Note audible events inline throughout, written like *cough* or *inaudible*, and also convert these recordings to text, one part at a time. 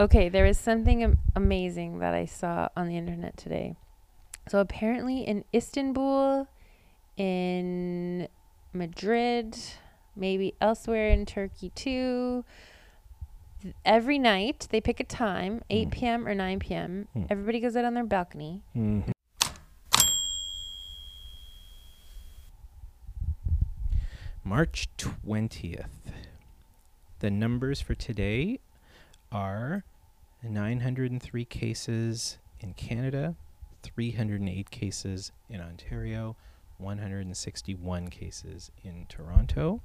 Okay, there is something am- amazing that I saw on the internet today. So apparently in Istanbul, in Madrid, maybe elsewhere in Turkey too, every night they pick a time, 8 Mm. p.m. or 9 p.m. Mm. Everybody goes out on their balcony. Mhm. March 20th. The numbers for today are 903 cases in Canada, 308 cases in Ontario, 161 cases in Toronto,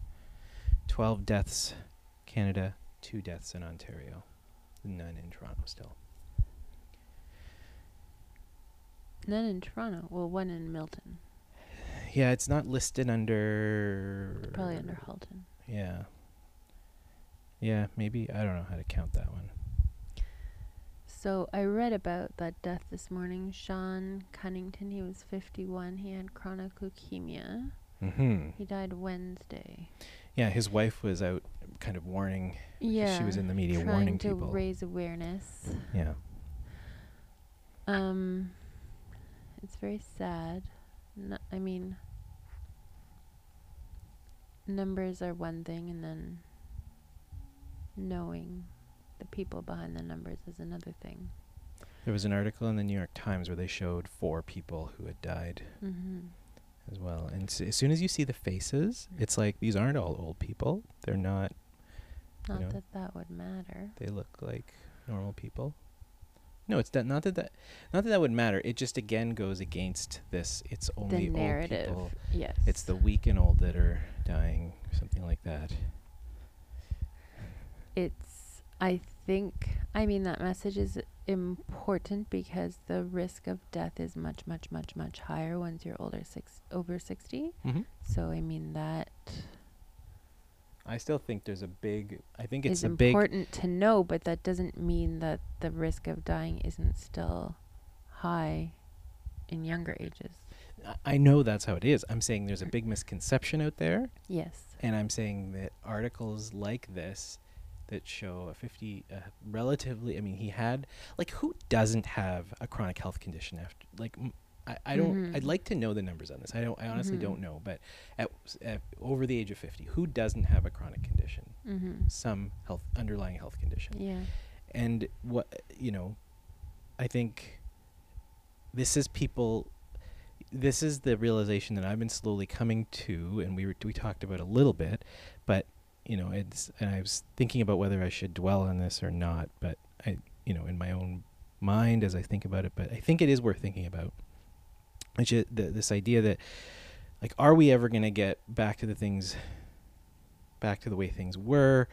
12 deaths Canada, 2 deaths in Ontario, none in Toronto still. None in Toronto. Well, one in Milton. Yeah, it's not listed under. Probably under Halton. Yeah. Yeah, maybe I don't know how to count that one. So I read about that death this morning. Sean Cunnington, he was 51. He had chronic leukemia. Mm-hmm. He died Wednesday. Yeah, his wife was out, kind of warning. Yeah. she was in the media trying warning to people. raise awareness. Yeah. Um, it's very sad. i mean, numbers are one thing, and then knowing the people behind the numbers is another thing. There was an article in the New York Times where they showed four people who had died Mm-hmm. as well. And s- as soon as you see the faces, it's like these aren't all old people. They're not. Not know. that that would matter. They look like normal people. No, it's that not that that not that that would matter. It just again goes against this. It's only the narrative, old people. yes. It's the weak and old that are dying, something like that. it's i think i mean that message is important because the risk of death is much much much much higher once you're older six over 60 Mm-hmm. so i mean that I still think there's a big. I think it's a big. important to know but that doesn't mean that the risk of dying isn't still high in younger ages I know that's how it is. I'm saying there's a big misconception out there, yes and I'm saying that articles like this that show a 50 uh, relatively. I mean, he had like who doesn't have a chronic health condition after like. M- I, I don't. Mhm. I'd like to know the numbers on this. I don't. I honestly Mhm. don't know. But at, at over the age of 50, who doesn't have a chronic condition? mm-hmm. Some health underlying health condition. yeah and what you know i think this is people this is the realization that i've been slowly coming to and we were we talked about a little bit but you know it's and i was thinking about whether i should dwell on this or not but i you know in my own mind as i think about it but i think it is worth thinking about. Which is the, this idea that like are we ever going to get back to the things back to the way things were?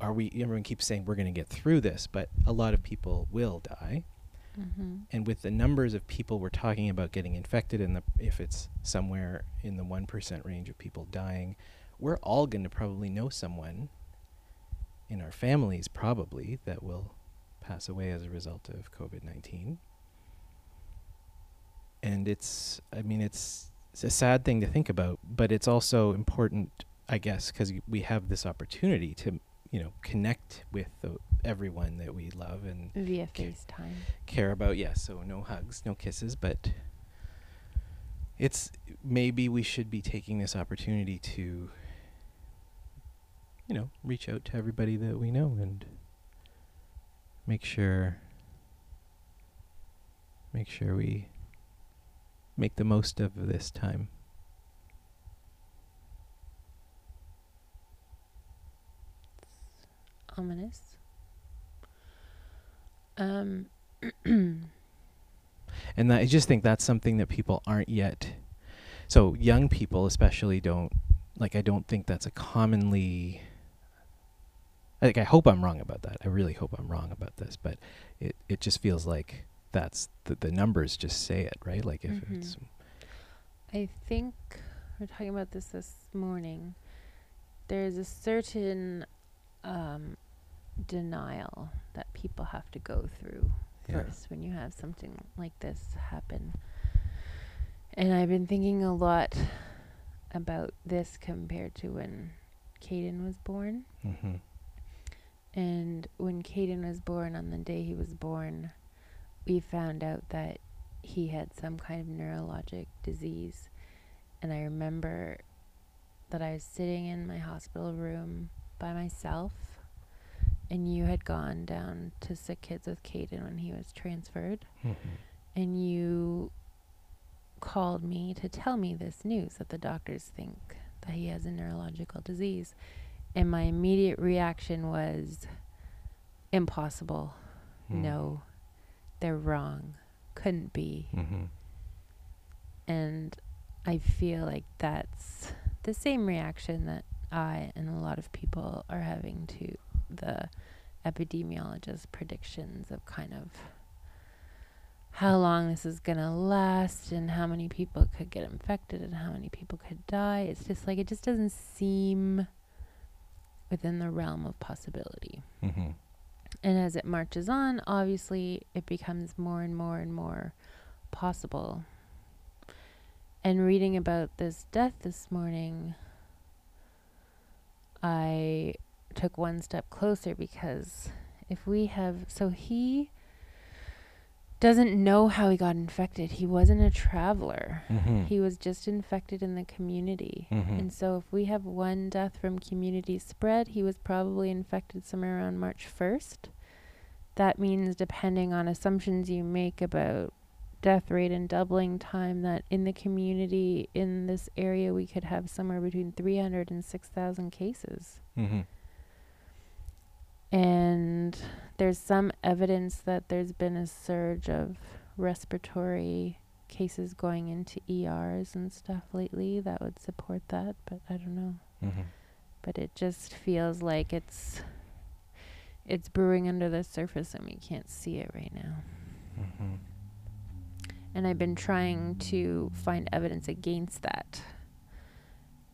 Are we everyone keeps saying we're going to get through this but a lot of people will die. Mm-hmm. and with the numbers of people we're talking about getting infected and the if it's somewhere in the 1% range of people dying we're all going to probably know someone in our families probably that will pass away as a result of covid-19 and it's i mean it's it's a sad thing to think about but it's also important i guess because we have this opportunity to you know connect with the, everyone that we love and via Okay. facetime care about yes so no hugs no kisses but it's maybe we should be taking this opportunity to you know reach out to everybody that we know and make sure make sure we make the most of this time ominous um *clears throat* and I just think that's something that people aren't yet. So young people, especially, don't like. I don't think that's a commonly. Like I hope I'm wrong about that. I really hope I'm wrong about this, but it it just feels like that's the the numbers just say it right. Like if Mhm. it's I think we are talking about this this morning. There's a certain um, denial that people have to go through yeah. first when you have something like this happen. And I've been thinking a lot about this compared to when Caden was born. Mm-hmm. And when Caden was born, on the day he was born, we found out that he had some kind of neurologic disease. And I remember that I was sitting in my hospital room by myself, and you had gone down to Sick Kids with Caden when he was transferred, Mhm. and you called me to tell me this news that the doctors think that he has a neurological disease. And my immediate reaction was impossible. Mm. No, they're wrong. Couldn't be. Mhm. And I feel like that's the same reaction that I and a lot of people are having to the epidemiologist predictions of kind of how long this is going to last and how many people could get infected and how many people could die. It's just like it just doesn't seem within the realm of possibility. Mhm. And as it marches on, obviously it becomes more and more and more possible. And reading about this death this morning, I took one step closer because if we have, so he doesn't know how he got infected. He wasn't a traveler, Mhm. he was just infected in the community. Mhm. And so, if we have one death from community spread, he was probably infected somewhere around March 1st. That means, depending on assumptions you make about death rate and doubling time, that in the community in this area, we could have somewhere between 300 and 6,000 cases. Mhm. And there's some evidence that there's been a surge of respiratory cases going into ERs and stuff lately that would support that, but I don't know. Mhm. But it just feels like it's it's brewing under the surface and we can't see it right now. Mhm. And I've been trying to find evidence against that.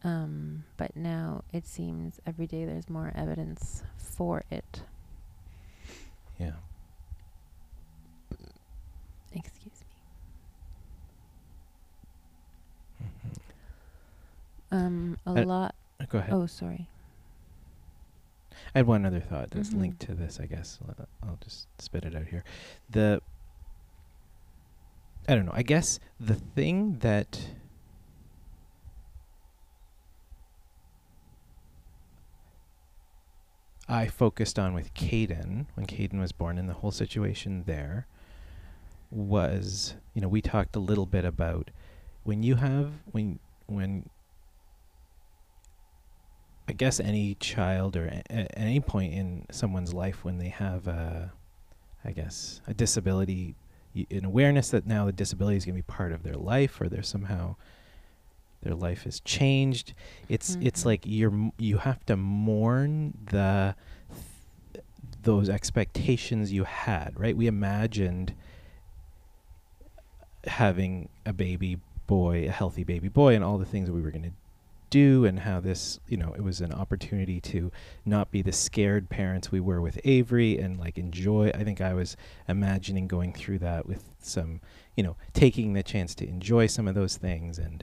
Um, but now it seems every day there's more evidence for it. Yeah. Excuse me. Mhm. Um, a Uh, lot. Go ahead. Oh, sorry. I had one other thought that's Mhm. linked to this. I guess L- I'll just spit it out here. The I don't know. I guess the thing that I focused on with Caden when Caden was born and the whole situation there was, you know, we talked a little bit about when you have when when I guess any child or at any point in someone's life when they have a, I guess, a disability, an awareness that now the disability is going to be part of their life or they're somehow, their life has changed. It's it's Mhm. like you're you have to mourn the th- those expectations you had, right? We imagined having a baby boy, a healthy baby boy, and all the things that we were going to do, and how this, you know, it was an opportunity to not be the scared parents we were with Avery and like enjoy. I think I was imagining going through that with some, you know, taking the chance to enjoy some of those things and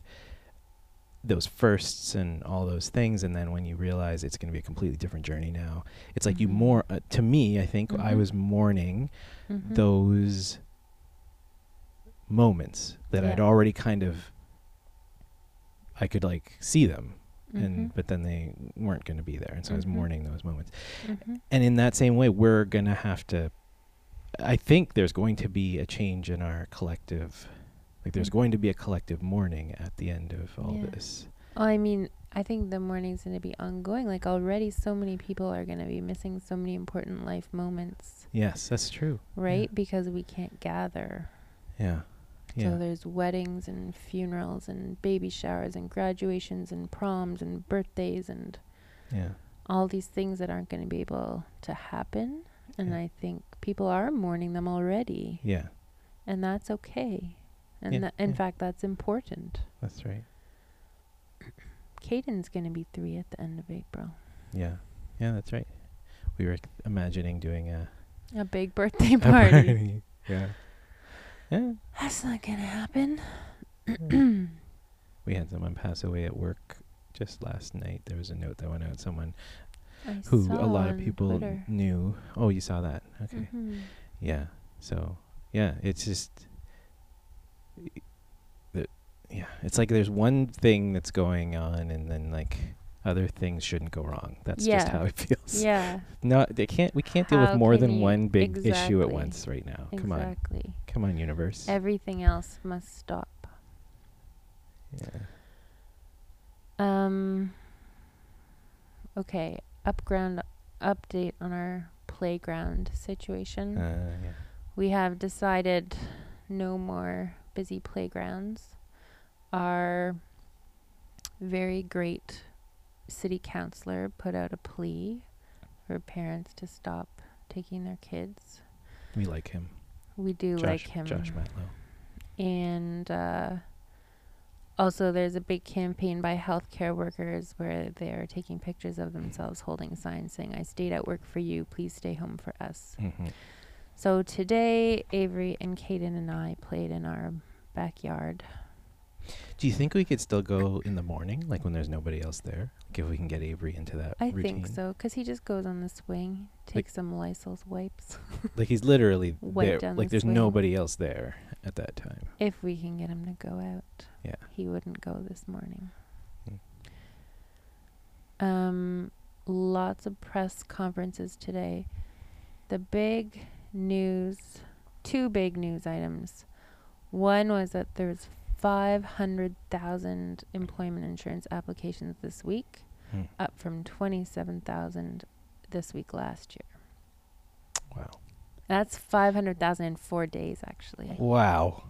those firsts and all those things and then when you realize it's going to be a completely different journey now it's like you Mhm. more uh, to me i think i Mhm. was mourning Mhm. those moments that I'd already kind of I could like see them and Mhm. but then they weren't going to be there and so I was Mhm. mourning those moments. Mhm. And in that same way we're going to have to I think there's going to be a change in our collective like there's going to be a collective mourning at the end of all Yeah. this. Well, I mean, I think the mourning's going to be ongoing. Like already, so many people are going to be missing so many important life moments, Yes, that's true. right? Because we can't gather. Yeah. Yeah. So there's weddings and funerals and baby showers and graduations and proms and birthdays and yeah. all these things that aren't going to be able to happen. And Yeah. I think people are mourning them already, Yeah. and that's okay. And Yeah, tha- in yeah. fact, that's important. That's right. *clears throat* Caden's going to be three at the end of April. Yeah. Yeah, that's right. We were imagining doing a A big birthday *laughs* a party. Yeah. Yeah. That's not going to happen. *clears throat* We had someone pass away at work just last night. There was a note that went out. Someone I who a lot of people Twitter. knew. Oh, you saw that? Okay. Mhm. Yeah. So yeah, it's just yeah, it's like there's one thing that's going on, and then like other things shouldn't go wrong. That's just how it feels. Yeah, *laughs* No, they can't. We can't deal with more than one big issue at once right now. Come on, exactly. come on, universe. Everything else must stop. yeah. Um. Okay, upground update on our playground situation. Uh, yeah. we have decided no more busy playgrounds. Our very great city councillor put out a plea for parents to stop taking their kids. We like him. We do Josh, like him. Josh Matlow. And uh, also, there's a big campaign by healthcare workers where they're taking pictures of themselves holding signs saying, I stayed at work for you, please stay home for us. hmm So today, Avery and Caden and I played in our backyard. Do you think we could still go in the morning, like when there's nobody else there? Like if we can get Avery into that I routine? think so, 'cause he just goes on the swing, takes some Lysol's wipes. *laughs* Like he's literally there. Like the there's swing. nobody else there at that time. If we can get him to go out. Yeah. He wouldn't go this morning. Hmm. Um, lots of press conferences today. The big news, two big news items. One was that there was 500,000 employment insurance applications this week, Hmm. up from 27,000 this week last year. Wow. That's 500,000 in 4 days actually. Wow.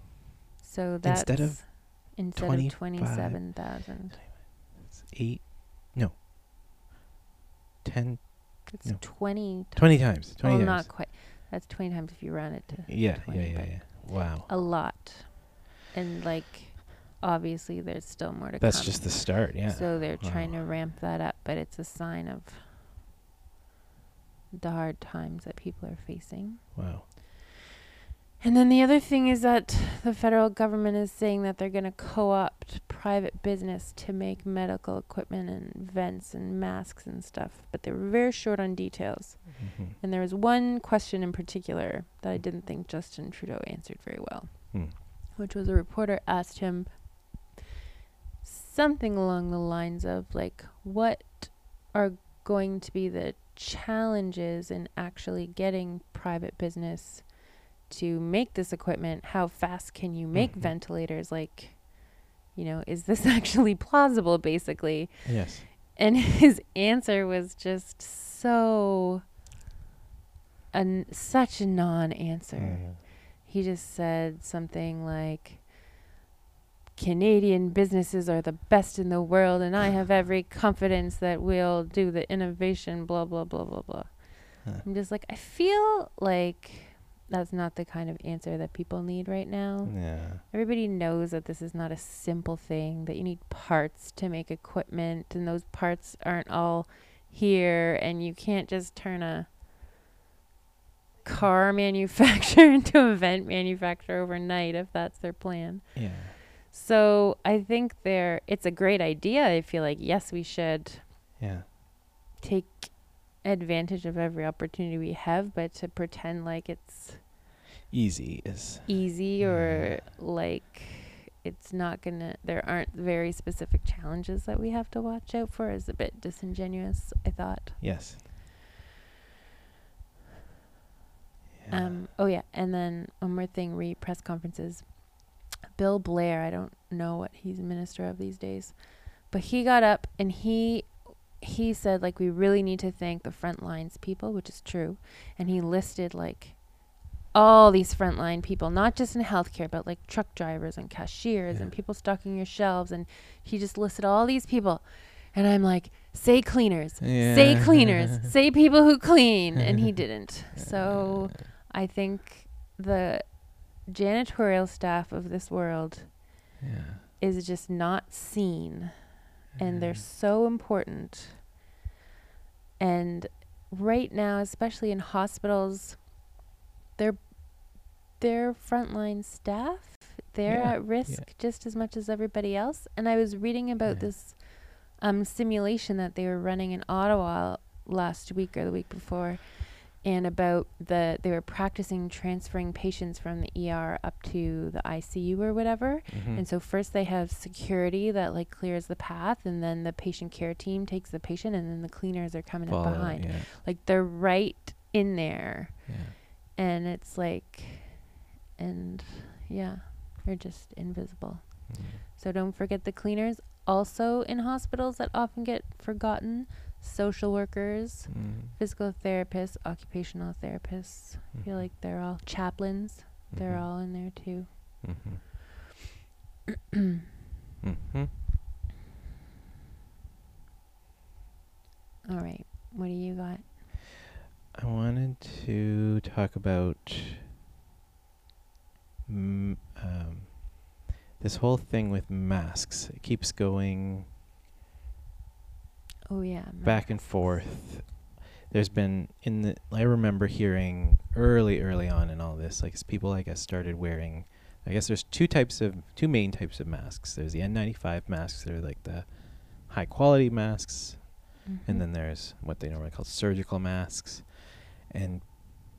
So that's Instead of instead 25 of 27,000. It's eight. No. Ten. It's No. 20 Twenty times. Twenty well, times. not quite. That's 20 times if you round it to yeah. Yeah. 20, Yeah. but Yeah. Wow. a lot. And like obviously there's still more to come. That's come. just the start. Yeah. So they're trying to ramp that up, but it's a sign of the hard times that people are facing. wow. And then the other thing is that the federal government is saying that they're going to co-opt private business to make medical equipment and vents and masks and stuff, but they were very short on details. hmm And there was one question in particular that I didn't think Justin Trudeau answered very well, Hmm. which was a reporter asked him something along the lines of like what are going to be the challenges in actually getting private business to make this equipment how fast can you make Mhm. ventilators like you know is this *laughs* actually plausible basically Yes. and *laughs* his answer was just so an such a non-answer Mhm. he just said something like Canadian businesses are the best in the world and I have every *laughs* confidence that we'll do the innovation blah blah blah blah blah. Huh. I'm just like I feel like that's not the kind of answer that people need right now. Yeah. Everybody knows that this is not a simple thing that you need parts to make equipment and those parts aren't all here and you can't just turn a car *laughs* manufacturer *laughs* into a vent manufacturer overnight if that's their plan. Yeah. So I think there it's a great idea. I feel like yes, we should Yeah. take advantage of every opportunity we have, but to pretend like it's Easy is. easy or like it's not gonna there aren't very specific challenges that we have to watch out for is a bit disingenuous, I thought. Yes. Yeah. Um oh yeah, and then one more thing, re press conferences. Bill Blair, I don't know what he's minister of these days, but he got up and he he said like we really need to thank the front lines people, which is true, and he listed like all these frontline people, not just in healthcare, but like truck drivers and cashiers and people stocking your shelves, and he just listed all these people, and I'm like, say cleaners, say cleaners, *laughs* say people who clean, and he *laughs* didn't. So I think the janitorial staff of this world Yeah. is just not seen and they're so important. And right now, especially in hospitals, they're they're frontline staff. They're Yeah, at risk just as much as everybody else. And I was reading about Yeah. this um, simulation that they were running in Ottawa last week or the week before, and about the they were practicing transferring patients from the ER up to the ICU or whatever. Mhm. And so first they have security that like clears the path, and then the patient care team takes the patient, and then the cleaners are coming Follow, up behind. Yeah. Like they're right in there, Yeah. And it's like, and yeah, they're just invisible. Mhm. So don't forget the cleaners. Also in hospitals that often get forgotten, social workers, Mhm. physical therapists, occupational therapists. I feel Mhm. like they're all chaplains. They're Mhm. all in there too. Mhm. *clears throat* Mhm. All right. What do you got? I wanted to talk about um, this whole thing with masks. It keeps going Oh yeah. back and forth. There's been in the I remember hearing early, early on in all this, like people I guess started wearing. I guess there's two types of two main types of masks. There's the N95 masks. They're like the high quality masks, Mhm. and then there's what they normally call surgical masks. And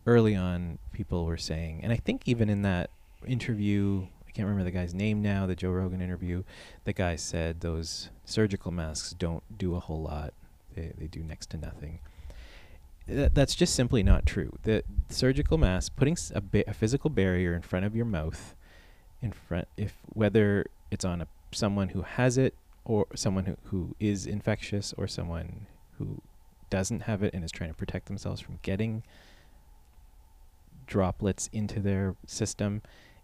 early on, people were saying, and I think even in that interview, I can't remember the guy's name now, the Joe Rogan interview, the guy said those surgical masks don't do a whole lot. They, they do next to nothing. That, that's just simply not true. The surgical mask, putting a, ba- a physical barrier in front of your mouth, in front, if whether it's on a someone who has it or someone who, who is infectious or someone who doesn't have it and is trying to protect themselves from getting droplets into their system,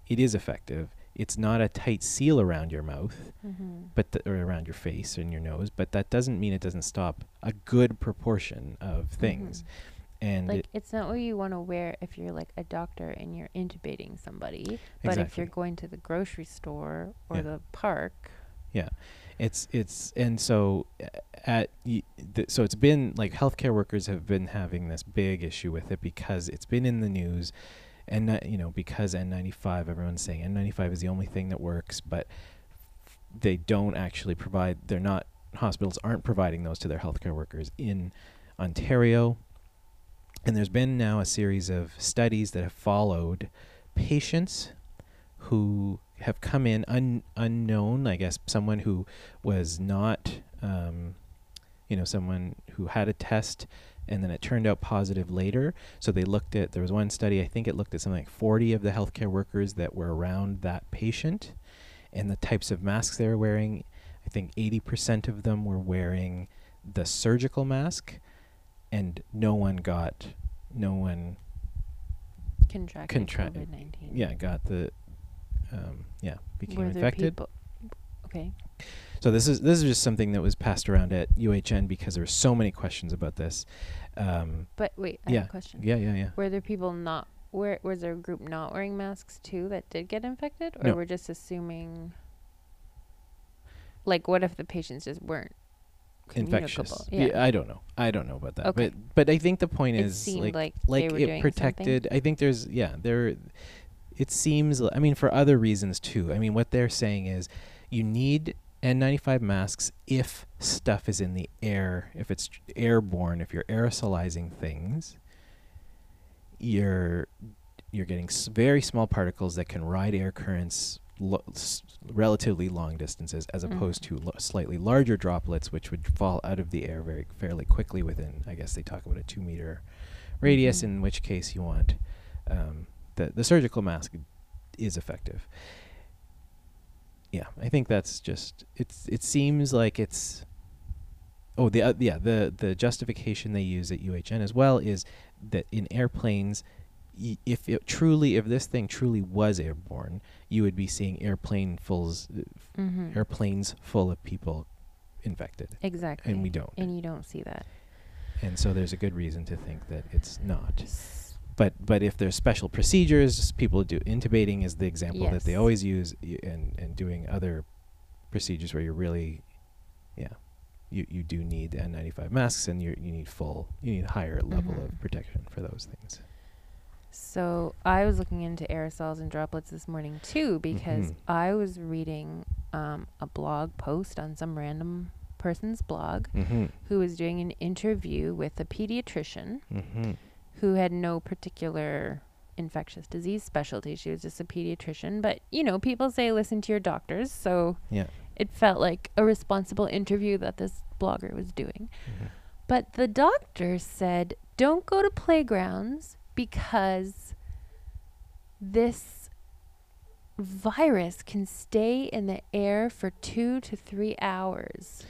it is effective. It's not a tight seal around your mouth, Mhm. but th- or around your face and your nose, but that doesn't mean it doesn't stop a good proportion of things. Mhm. And Like it, it's not what you want to wear if you're like a doctor and you're intubating somebody, but if you're going to the grocery store or Yeah. the park, it's it's and so uh, at so it's been like healthcare workers have been having this big issue with it because it's been in the news. And you know because N95 everyone's saying N95 is the only thing that works but they don't actually provide they're not hospitals aren't providing those to their healthcare workers in Ontario. And there's been now a series of studies that have followed patients who have come in un- unknown, I guess, someone who was not, um, you know, someone who had a test and then it turned out positive later. So they looked at, there was one study, I think it looked at something like 40 of the healthcare workers that were around that patient and the types of masks they were wearing. I think 80% of them were wearing the surgical mask and no one got, no one contracted Contra- COVID nineteen. yeah, got the um, yeah became Were there infected. people? Okay. So this is this is just something that was passed around at UHN because there were so many questions about this. Um, But wait, I Yeah. have a question. yeah, yeah, yeah. Were there people not where was there a group not wearing masks too that did get infected, or No. we're just assuming? Like, what if the patients just weren't Infectious. communicable? Yeah. I don't know. I don't know about that. Okay. But but I think the point it is like like, like it protected. I think there's yeah there. It seems. I mean, for other reasons too. I mean, what they're saying is, you need N95 masks if stuff is in the air, if it's airborne, if you're aerosolizing things. You're you're getting very small particles that can ride air currents lo- s- relatively long distances, as Mhm. opposed to lo- slightly larger droplets, which would fall out of the air very fairly quickly within. I guess they talk about a two meter radius, Mhm. in which case you want um, the the surgical mask is effective. Yeah, I think that's just it's. It seems like it's. Oh, the uh, yeah the the justification they use at UHN as well is that in airplanes, y- if it truly if this thing truly was airborne, you would be seeing airplane fulls Mm-hmm. airplanes full of people infected, Exactly. and we don't. And you don't see that. And so there's a good reason to think that it's not. But but if there's special procedures, people do intubating is the example that they always use, and and doing other procedures where you're really, yeah, you you do need N95 masks, and you you need full, you need higher level Mhm. of protection for those things. So I was looking into aerosols and droplets this morning too because Mhm. I was reading um, a blog post on some random person's blog Mm-hmm. who was doing an interview with a pediatrician Mm-hmm. Who had no particular infectious disease specialty. She was just a pediatrician. But, you know, people say listen to your doctors. So Yeah. it felt like a responsible interview that this blogger was doing. Mhm. But the doctor said, don't go to playgrounds because this virus can stay in the air for two to three hours.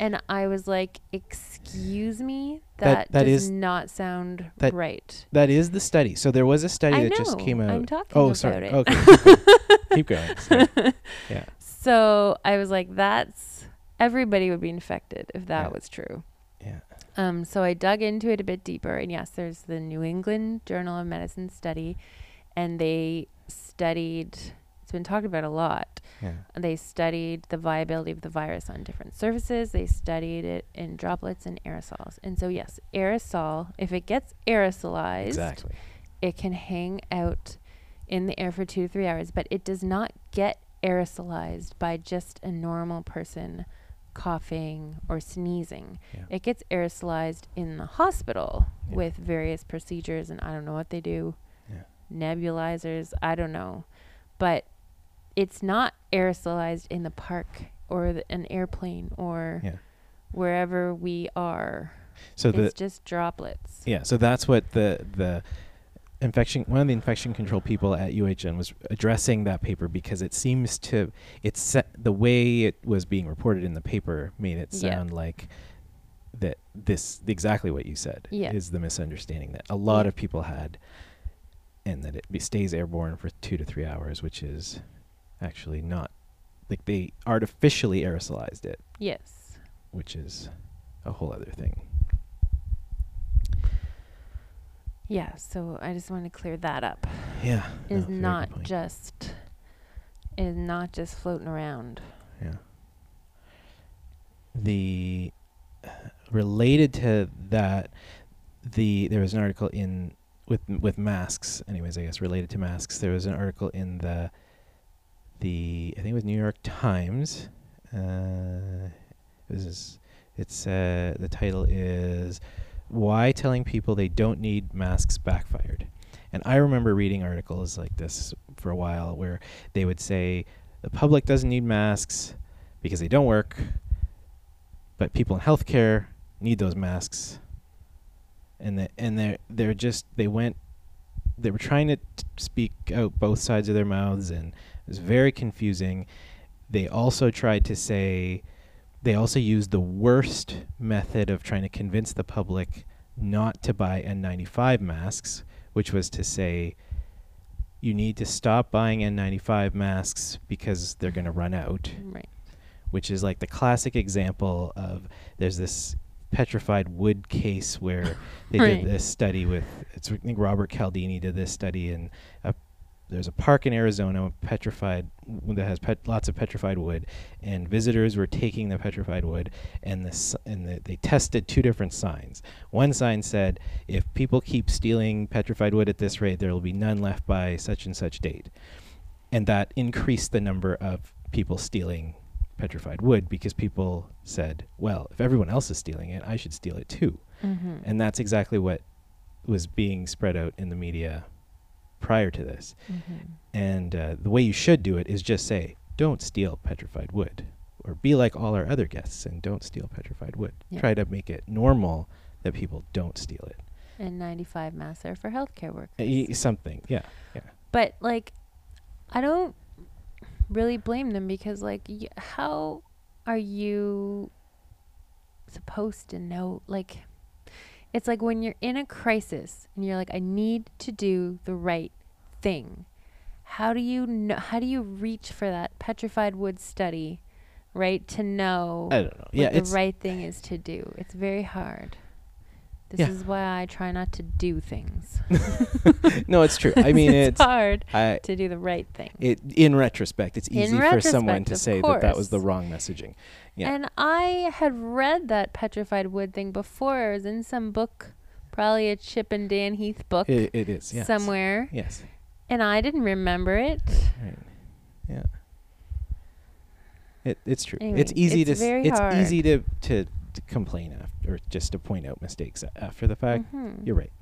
And I was like, excuse me? That- That, that does is- not sound that- right. That is the study. So there was a study I that know. just came out. I'm talking oh, about sorry. it. *laughs* Okay. Keep going. keep going. *laughs* Yeah. So I was like, that's everybody would be infected if that Yeah. was true. Yeah. Um, so I dug into it a bit deeper, and yes, there's the New England Journal of Medicine study, and they studied. It's been talked about a lot. Yeah. They studied the viability of the virus on different surfaces. They studied it in droplets and aerosols. And so, yes, aerosol, if it gets aerosolized, Exactly. it can hang out in the air for two to three hours, but it does not get aerosolized by just a normal person coughing or sneezing. Yeah. It gets aerosolized in the hospital Yeah. with various procedures, and I don't know what they do Yeah. nebulizers, I don't know. But it's not aerosolized in the park or the, an airplane or Yeah. wherever we are. So the it's just droplets. Yeah, so that's what the the infection one of the infection control people at UHN was addressing that paper because it seems to it's se- the way it was being reported in the paper made it Yeah. sound like that this exactly what you said Yeah. is the misunderstanding that a lot Yeah. of people had and that it stays airborne for 2 to 3 hours which is actually not like they artificially aerosolized it Yes. which is a whole other thing. Yeah, so I just want to clear that up. Yeah. It no, is not just is not just floating around. Yeah. The uh, related to that, the there was an article in with with masks. Anyways, I guess related to masks, there was an article in the the I think it was New York Times. Uh, this is it's uh, the title is why telling people they don't need masks backfired. And I remember reading articles like this for a while where they would say the public doesn't need masks because they don't work, but people in healthcare need those masks. And the, and they they're just they went they were trying to t- speak out both sides of their mouths and it was very confusing. They also tried to say they also used the worst method of trying to convince the public not to buy N95 masks, which was to say you need to stop buying N95 masks because they're going to run out, Right. which is like the classic example of there's this petrified wood case where they Right. did this study with it's I think Robert Cialdini did this study and a, there's a park in Arizona petrified that has pet, lots of petrified wood and visitors were taking the petrified wood and the and the, they tested two different signs. One sign said if people keep stealing petrified wood at this rate there will be none left by such and such date. And that increased the number of people stealing petrified wood because people said, well, if everyone else is stealing it, I should steal it too. Mm-hmm. And that's exactly what was being spread out in the media prior to this. mm-hmm. And uh, the way you should do it is just say, don't steal petrified wood. Or be like all our other guests and don't steal petrified wood. Yeah. Try to make it normal that people don't steal it. N95 masks are for healthcare workers. Something, yeah. Yeah. But like, I don't really blame them because like, y- how are you supposed to know? Like, it's like when you're in a crisis and you're like, I need to do the right thing. How do you know? How do you reach for that petrified wood study, right? To know I don't know. Yeah, the right thing is to do. It's very hard. This Yeah. is why I try not to do things. *laughs* no, it's true. I *laughs* mean, it's it's hard I to do the right thing. it in retrospect, it's In easy for someone to say that that was the wrong messaging. Yeah. And I had read that petrified wood thing before. It was in some book, probably a Chip and Dan Heath book It, it is yes. somewhere, Yes. and I didn't remember it. Right. Yeah. It, it's true. Anyway, it's easy it's to s- very it's hard. easy to, to to complain after or just to point out mistakes after the fact. Mhm. You're right.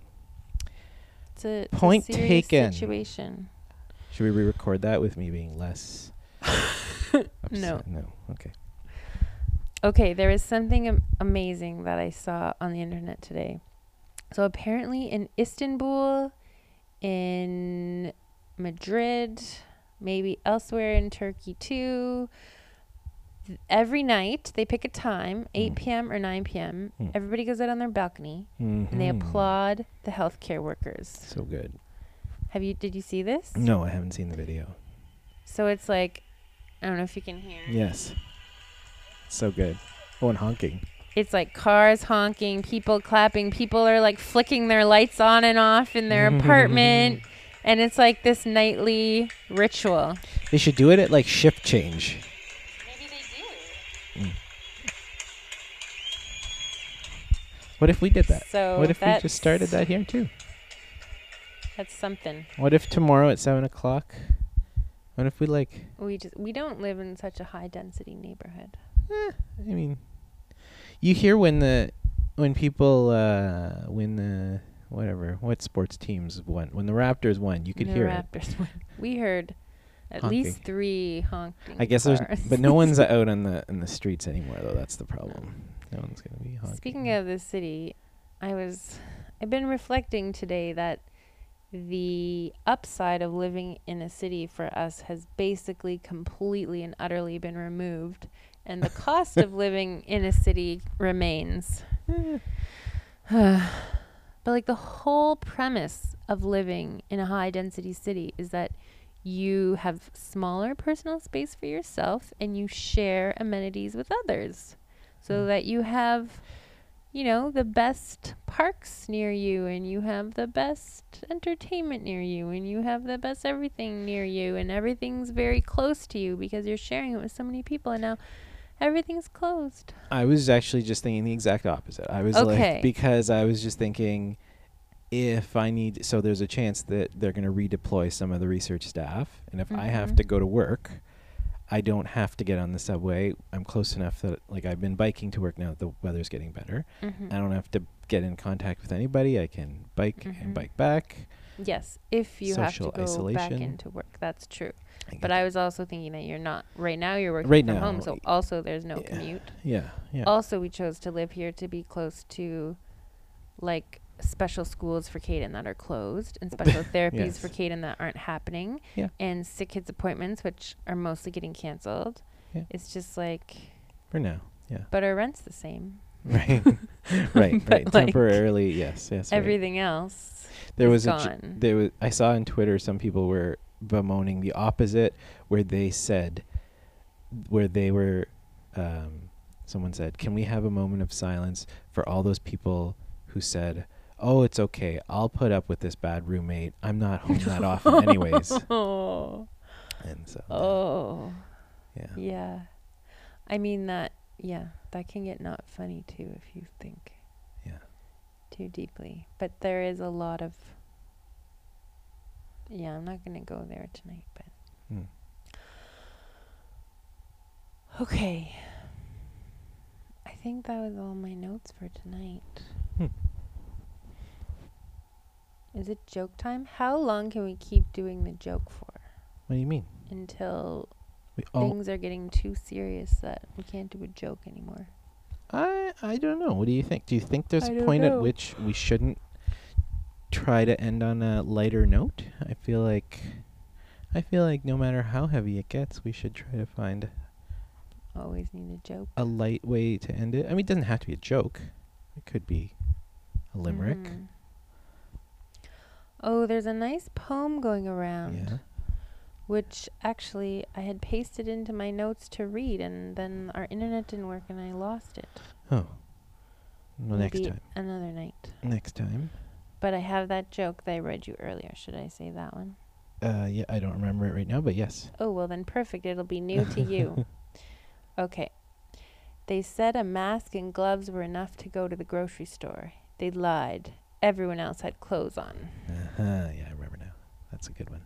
It's a, it's a Point serious taken. Situation. Should we re-record that with me being less? *laughs* No. No. Okay. Okay, there is something am- amazing that I saw on the internet today. So apparently in Istanbul, in Madrid, maybe elsewhere in Turkey too, every night they pick a time, 8 Mm. p.m. or 9 p.m. Mm. Everybody goes out on their balcony and they Mhm. applaud the healthcare workers. So good. Have you did you see this? No, I haven't seen the video. So it's like I don't know if you can hear. Yes. So good. Oh, and honking. it's like cars honking, people clapping, people are like flicking their lights on and off in their apartment. *laughs* And it's like this nightly ritual. They should do it at like shift change. Maybe they do. What if we did that? So what if we just started that here too? That's something. What if tomorrow at seven o'clock? What if we like? We just we don't live in such a high density neighborhood. I mean, you hear when the when people uh when the whatever what sports teams won when the Raptors won, you could the hear it. Raptors win. *laughs* We heard at Honking. least three honking. I guess there's, but no one's *laughs* out on the in the streets anymore though. That's the problem. No one's gonna be honking. Speaking of the city, I was I've been reflecting today that the upside of living in a city for us has basically completely and utterly been removed and the cost of *laughs* living in a city remains. *sighs* *sighs* but like the whole premise of living in a high density city is that you have smaller personal space for yourself and you share amenities with others so Mm. that you have you know the best parks near you and you have the best entertainment near you and you have the best everything near you and everything's very close to you because you're sharing it with so many people and now everything's closed I was actually just thinking the exact opposite. I was Okay. like because I was just thinking if I need so there's a chance that they're going to redeploy some of the research staff and if I have to go to work I don't have to get on the subway. I'm close enough that like I've been biking to work now the weather's getting better. Mhm. I don't have to get in contact with anybody. I can bike Mhm. and bike back. yes if you have to Social go back isolation. into work that's true can but i was also thinking that you're not right now you're working Right from now, home so also there's no yeah. commute yeah, yeah. Also, we chose to live here to be close to like special schools for Caden that are closed and special *laughs* therapies for Yes. Caden that aren't happening Yeah. and sick kids appointments which are mostly getting canceled. Yeah. It's just like For now. Yeah. but our rent's the same. *laughs* Right. right, *laughs* right. like, Temporarily, yes, yes. right. Everything else there is was a gone. there was I saw on Twitter some people were bemoaning the opposite where they said where they were um, someone said can we have a moment of silence for all those people who said oh it's okay I'll put up with this bad roommate I'm not home that *laughs* often anyways oh. *laughs* and so Oh. yeah Yeah. I mean that yeah, that can get not funny too if you think yeah too deeply. But there is a lot of Yeah, I'm not going to go there tonight, but Hmm. Okay. I think that was all my notes for tonight. Hmm. Is it joke time? How long can we keep doing the joke for? what do you mean Until we, things are getting too serious that we can't do a joke anymore. I I don't know what do you think do you think there's I a point at which we shouldn't try to end on a lighter note I feel like I feel like no matter how heavy it gets we should try to find Always need a joke. a light way to end it. I mean, it doesn't have to be a joke. It could be a limerick. Mhm. Oh, there's a nice poem going around, Yeah. which actually I had pasted into my notes to read, and then our internet didn't work, and I lost it. Oh. Well, next time. Another night. Next time. But I have that joke that I read you earlier. Should I say that one? Uh, yeah, I don't remember it right now, but yes. Oh, well, then perfect. It'll be new to *laughs* you. Okay. They said a mask and gloves were enough to go to the grocery store. They lied. Everyone else had clothes on. Uh-huh. Yeah, I remember now. That's a good one.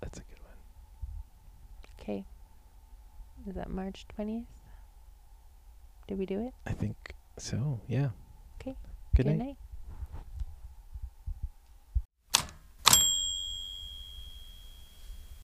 That's a good one. Okay. Is that March 20th? Did we do it? I think so. Yeah. Okay. Good night. night.